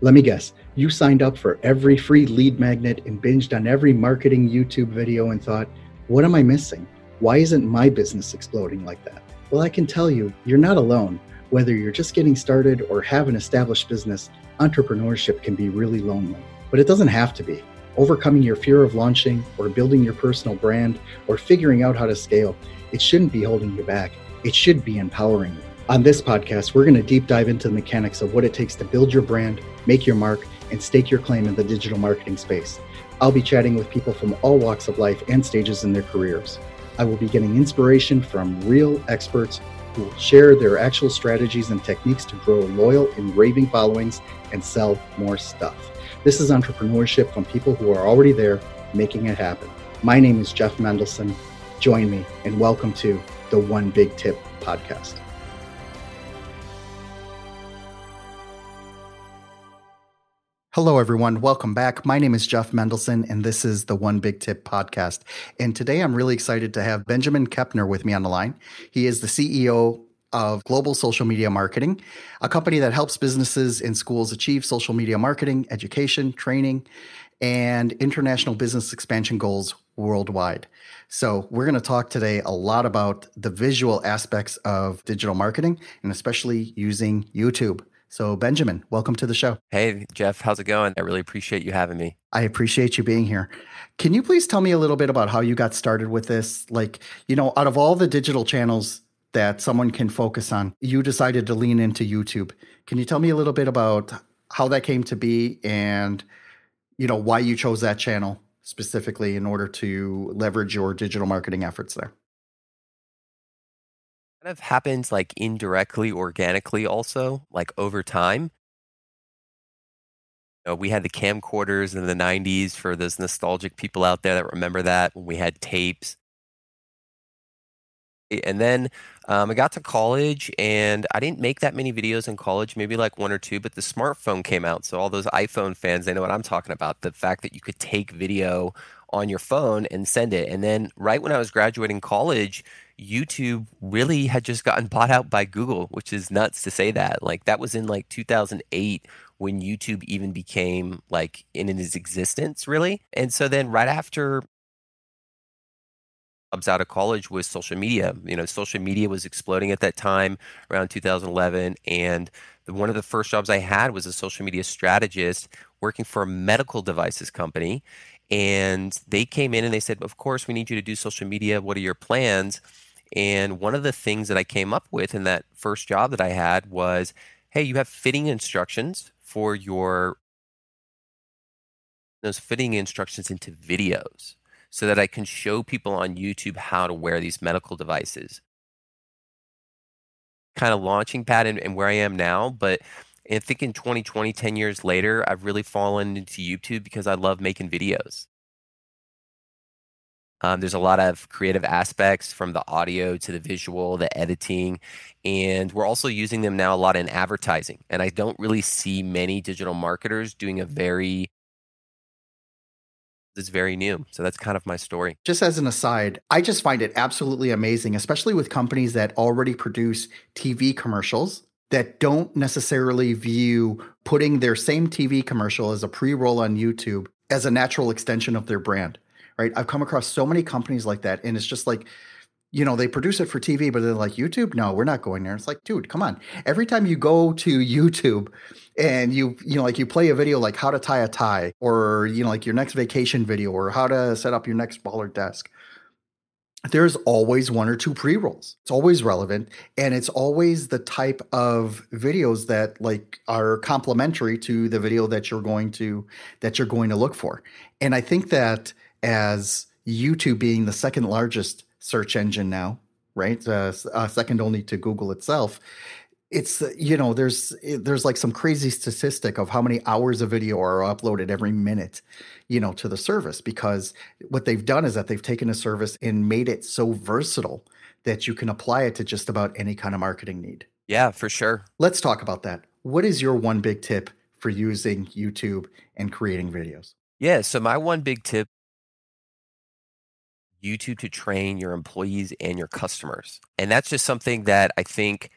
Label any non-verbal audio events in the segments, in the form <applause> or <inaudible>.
Let me guess, you signed up for every free lead magnet and binged on every marketing YouTube video and thought, what am I missing? Why isn't my business exploding like that? Well, I can tell you, you're not alone. Whether you're just getting started or have an established business, entrepreneurship can be really lonely. But it doesn't have to be. Overcoming your fear of launching or building your personal brand or figuring out how to scale, it shouldn't be holding you back. It should be empowering you. On this podcast, we're going to deep dive into the mechanics of what it takes to build your brand, make your mark, and stake your claim in the digital marketing space. I'll be chatting with people from all walks of life and stages in their careers. I will be getting inspiration from real experts who will share their actual strategies and techniques to grow loyal and raving followings and sell more stuff. This is entrepreneurship from people who are already there making it happen. My name is Jeff Mendelson. Join me and welcome to the One Big Tip podcast. Hello, everyone. Welcome back. My name is Jeff Mendelson, and this is the One Big Tip podcast. And today I'm really excited to have Benjamin Kepner with me on the line. He is the CEO of Global Social Media Marketing, a company that helps businesses and schools achieve social media marketing, education, training, and international business expansion goals worldwide. So, we're going to talk today a lot about the visual aspects of digital marketing and especially using YouTube. So, Benjamin, welcome to the show. Hey, Jeff, how's it going? I really appreciate you having me. I appreciate you being here. Can you please tell me a little bit about how you got started with this? Like, you know, out of all the digital channels that someone can focus on, you decided to lean into YouTube. Can you tell me a little bit about how that came to be and, you know, why you chose that channel specifically in order to leverage your digital marketing efforts there? Of happens like indirectly, organically, also like over time. You know, we had the camcorders in the 90s for those nostalgic people out there that remember that when we had tapes. And then um, I got to college and I didn't make that many videos in college, maybe like one or two, but the smartphone came out. So, all those iPhone fans, they know what I'm talking about. The fact that you could take video on your phone and send it. And then, right when I was graduating college, YouTube really had just gotten <laughs> bought out by Google, which is nuts to say that. Like that was in like 2008 when YouTube even became like in its existence, really. And so then right after jobs out of college was social media. You know, social media was exploding at that time around 2011 and the, one of the first jobs I had was a social media strategist working for a medical devices company and they came in and they said, "Of course, we need you to do social media. What are your plans?" And one of the things that I came up with in that first job that I had was hey, you have fitting instructions for your those fitting instructions into videos so that I can show people on YouTube how to wear these medical devices. Kind of launching pad and, and where I am now, but I think in 2020, 10 years later, I've really fallen into YouTube because I love making videos. Um, there's a lot of creative aspects from the audio to the visual, the editing, and we're also using them now a lot in advertising. And I don't really see many digital marketers doing a very it's very new. So that's kind of my story. Just as an aside, I just find it absolutely amazing, especially with companies that already produce TV commercials that don't necessarily view putting their same TV commercial as a pre roll on YouTube as a natural extension of their brand right? I've come across so many companies like that, and it's just like, you know, they produce it for TV, but they're like, YouTube, no, we're not going there. It's like, dude, come on. Every time you go to YouTube and you, you know, like you play a video like how to tie a tie, or you know, like your next vacation video, or how to set up your next baller desk. There's always one or two pre rolls. It's always relevant, and it's always the type of videos that like are complementary to the video that you're going to that you're going to look for. And I think that as YouTube being the second largest search engine now, right? Uh, uh, second only to Google itself. It's you know there's there's like some crazy statistic of how many hours of video are uploaded every minute, you know, to the service because what they've done is that they've taken a service and made it so versatile that you can apply it to just about any kind of marketing need. Yeah, for sure. Let's talk about that. What is your one big tip for using YouTube and creating videos? Yeah, so my one big tip YouTube to train your employees and your customers. And that's just something that I think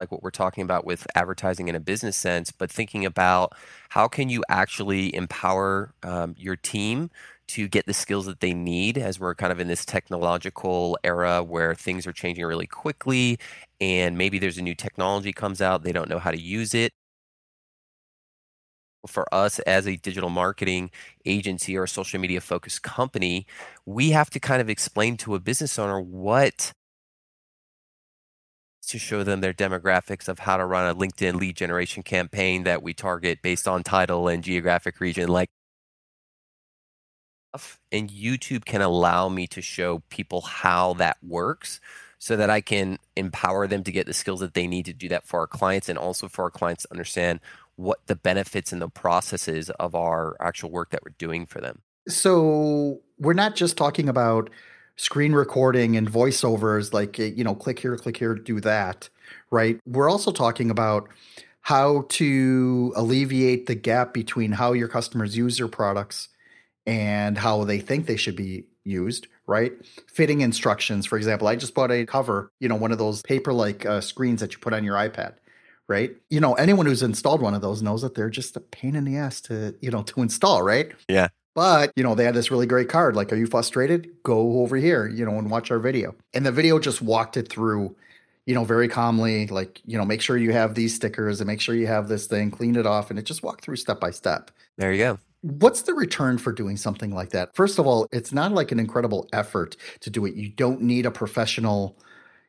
like what we're talking about with advertising in a business sense, but thinking about how can you actually empower um, your team to get the skills that they need as we're kind of in this technological era where things are changing really quickly and maybe there's a new technology comes out they don't know how to use it for us as a digital marketing agency or a social media focused company we have to kind of explain to a business owner what to show them their demographics of how to run a LinkedIn lead generation campaign that we target based on title and geographic region. Like, and YouTube can allow me to show people how that works so that I can empower them to get the skills that they need to do that for our clients and also for our clients to understand what the benefits and the processes of our actual work that we're doing for them. So, we're not just talking about screen recording and voiceovers like you know click here click here do that right? We're also talking about how to alleviate the gap between how your customers use your products and how they think they should be used right? Fitting instructions for example i just bought a cover you know one of those paper like uh, screens that you put on your ipad right you know anyone who's installed one of those knows that they're just a pain in the ass to you know to install right yeah but, you know, they had this really great card like, are you frustrated? Go over here, you know, and watch our video. And the video just walked it through, you know, very calmly, like, you know, make sure you have these stickers and make sure you have this thing, clean it off. And it just walked through step by step. There you go. What's the return for doing something like that? First of all, it's not like an incredible effort to do it. You don't need a professional,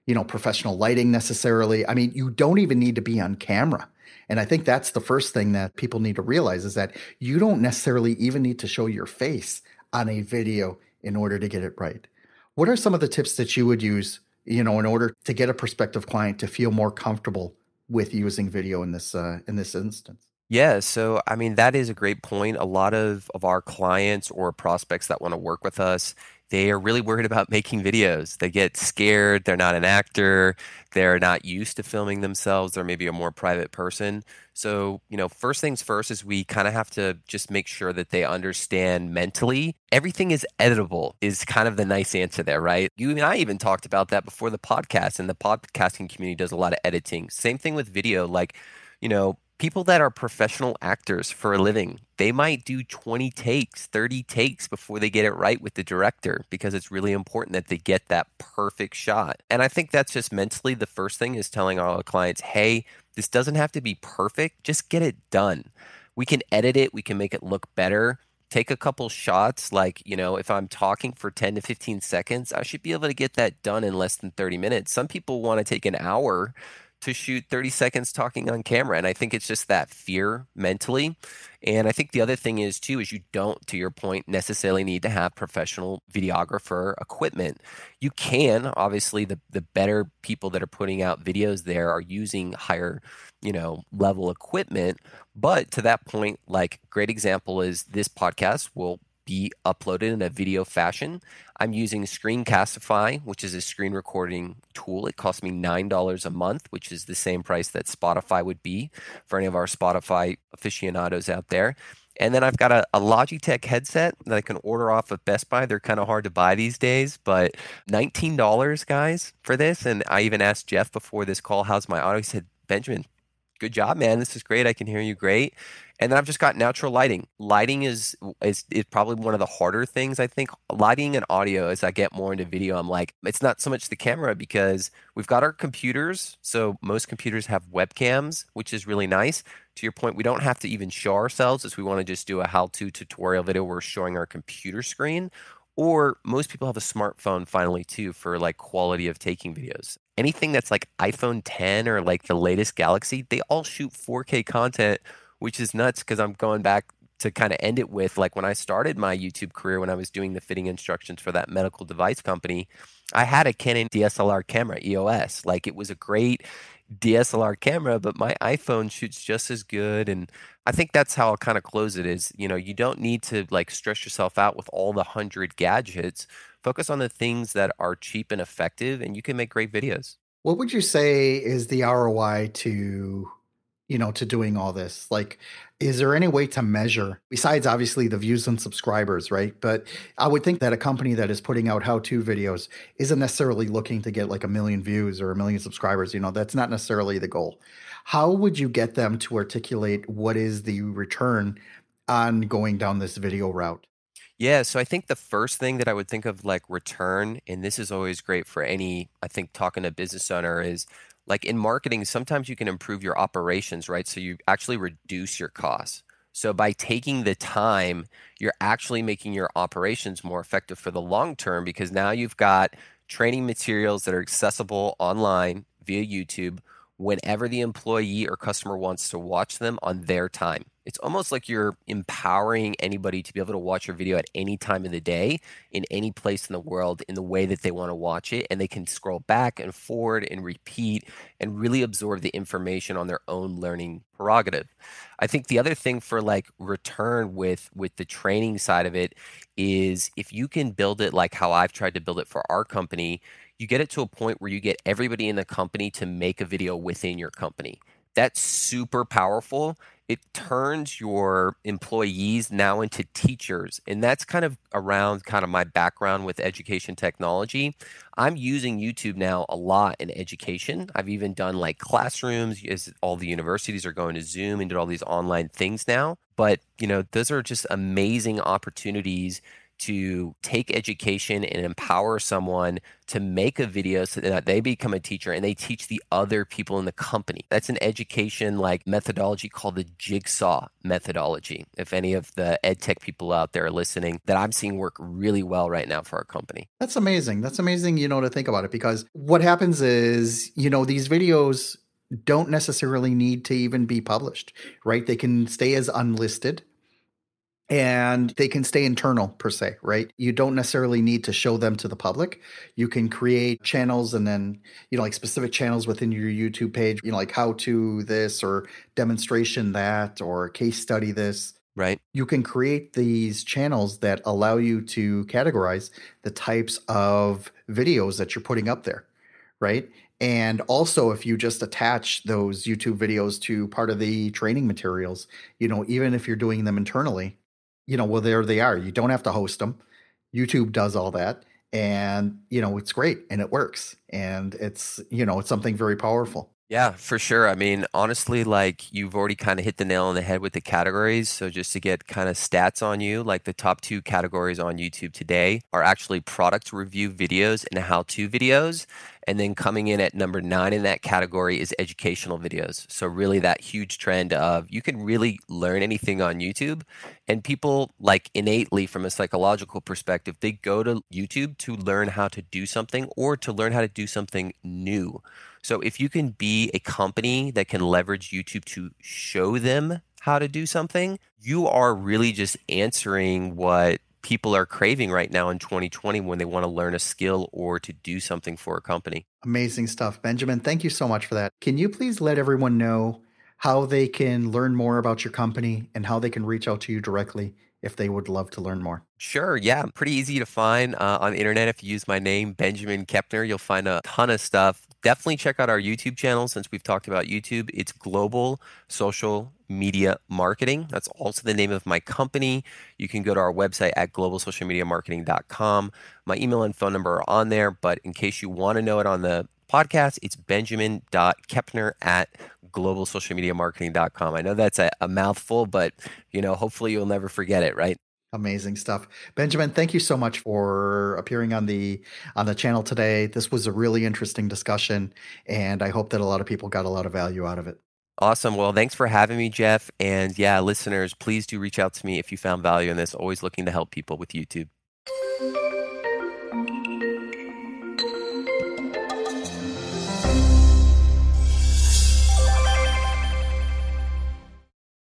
you know, professional lighting necessarily. I mean, you don't even need to be on camera. And I think that's the first thing that people need to realize is that you don't necessarily even need to show your face on a video in order to get it right. What are some of the tips that you would use, you know, in order to get a prospective client to feel more comfortable with using video in this uh, in this instance? Yeah, so I mean that is a great point. A lot of of our clients or prospects that want to work with us, they are really worried about making videos. They get scared. They're not an actor. They're not used to filming themselves. They're maybe a more private person. So, you know, first things first is we kind of have to just make sure that they understand mentally everything is editable, is kind of the nice answer there, right? You and I even talked about that before the podcast, and the podcasting community does a lot of editing. Same thing with video. Like, you know, people that are professional actors for a living, they might do 20 takes, 30 takes before they get it right with the director because it's really important that they get that perfect shot. And I think that's just mentally the first thing is telling all our clients, hey, this doesn't have to be perfect, just get it done. We can edit it, we can make it look better. Take a couple shots, like, you know, if I'm talking for 10 to 15 seconds, I should be able to get that done in less than 30 minutes. Some people want to take an hour to shoot 30 seconds talking on camera. And I think it's just that fear mentally. And I think the other thing is, too, is you don't, to your point, necessarily need to have professional videographer equipment. You can, obviously, the, the better people that are putting out videos there are using higher, you know, level equipment. But to that point, like, great example is this podcast will be uploaded in a video fashion. I'm using Screencastify, which is a screen recording tool. It costs me $9 a month, which is the same price that Spotify would be for any of our Spotify aficionados out there. And then I've got a, a, Logitech headset that I can order off of Best Buy. They're kind of hard to buy these days, but $19, guys, for this. And I even asked Jeff before this call, how's my audio? He said, Benjamin, good job, man. This is great. I can hear you great. And then I've just got natural lighting. Lighting is, is is probably one of the harder things I think. Lighting and audio as I get more into video, I'm like, it's not so much the camera because we've got our computers. So most computers have webcams, which is really nice. To your point, we don't have to even show ourselves as we want to just do a how-to tutorial video. We're showing our computer screen. Or most people have a smartphone finally too for like quality of taking videos. Anything that's like iPhone 10 or like the latest Galaxy, they all shoot 4K content which is nuts because I'm going back to kind of end it with like when I started my YouTube career, when I was doing the fitting instructions for that medical device company, I had a Canon DSLR camera, EOS. Like it was a great DSLR camera, but my iPhone shoots just as good. And I think that's how I'll kind of close it is, you know, you don't need to like stress yourself out with all the hundred gadgets. Focus on the things that are cheap and effective, and you can make great videos. What would you say is the ROI to you know, to doing all this? Like, is there any way to measure, besides obviously the views and subscribers, right? But I would think that a company that is putting out how to videos isn't necessarily looking to get like a million views or a million subscribers. You know, that's not necessarily the goal. How would you get them to articulate what is the return on going down this video route? Yeah, so I think the first thing that I would think of like return, and this is always great for any, I think, talking to business owner is like in marketing, sometimes you can improve your operations, right? So you actually reduce your costs. So by taking the time, you're actually making your operations more effective for the long term because now you've got training materials that are accessible online via YouTube whenever the employee or customer wants to watch them on their time. It's almost like you're empowering anybody to be able to watch your video at any time of the day, in any place in the world, in the way that they want to watch it. And they can scroll back and forward and repeat and really absorb the information on their own learning prerogative. I think the other thing for like return with with the training side of it is if you can build it like how I've tried to build it for our company, you get it to a point where you get everybody in the company to make a video within your company. That's super powerful. It turns your employees now into teachers and that's kind of around kind of my background with education technology. I'm using youtube now a lot in education. I've even done like classrooms as all the universities are going to zoom and did all these online things now. But you know those are just amazing opportunities to take education and empower someone to make a video so that they become a teacher and they teach the other people in the company. That's an education like methodology called the jigsaw methodology. If any of the ed tech people out there are listening, that I'm seeing work really well right now for our company. That's amazing. That's amazing, you know, to think about it because what happens is, you know, these videos don't necessarily need to even be published, right? They can stay as unlisted and they can stay internal per se, right? You don't necessarily need to show them to the public. You can create channels and then, you know, like specific channels within your YouTube page, you know, like how to this or demonstration that or case study this. Right. You can create these channels that allow you to categorize the types of videos that you're putting up there, right? And also, if you just attach those YouTube videos to part of the training materials, you know, even if you're doing them internally, you know, well, there they are. You don't have to host them. YouTube does all that. And, you know, it's great and it works. And it's, you know, it's something very powerful. Yeah, for sure. I mean, honestly, like you've already kind of hit the nail on the head with the categories. So, just to get kind of stats on you, like the top two categories on YouTube today are actually product review videos and how to videos. And then coming in at number nine in that category is educational videos. So, really, that huge trend of you can really learn anything on YouTube. And people, like innately, from a psychological perspective, they go to YouTube to learn how to do something or to learn how to do something new. So if you can be a company that can leverage YouTube to show them how to do something, you are really just answering what people are craving right now in 2020 when they want to learn a skill or to do something for a company. Amazing stuff. Benjamin, thank you so much for that. Can you please let everyone know how they can learn more about your company and how they can reach out to you directly if they would love to learn more. Sure. Yeah. Pretty easy to find uh, on the internet. If you use my name, Benjamin Kepner, you'll find a ton of stuff. Definitely check out our YouTube channel since we've talked about YouTube. It's Global Social Media Marketing. That's also the name of my company. You can go to our website at globalsocialmediamarketing.com. My email and phone number are on there, but in case you want to know it on the podcast, it's benjamin.kepner at globalsocialmediamarketing.com. I know that's a, a mouthful, but you know, hopefully you'll never forget it, right? Amazing stuff. Benjamin, thank you so much for appearing on the on the channel today. This was a really interesting discussion and I hope that a lot of people got a lot of value out of it. Awesome. Well, thanks for having me, Jeff. And yeah, listeners, please do reach out to me if you found value in this. Always looking to help people with YouTube.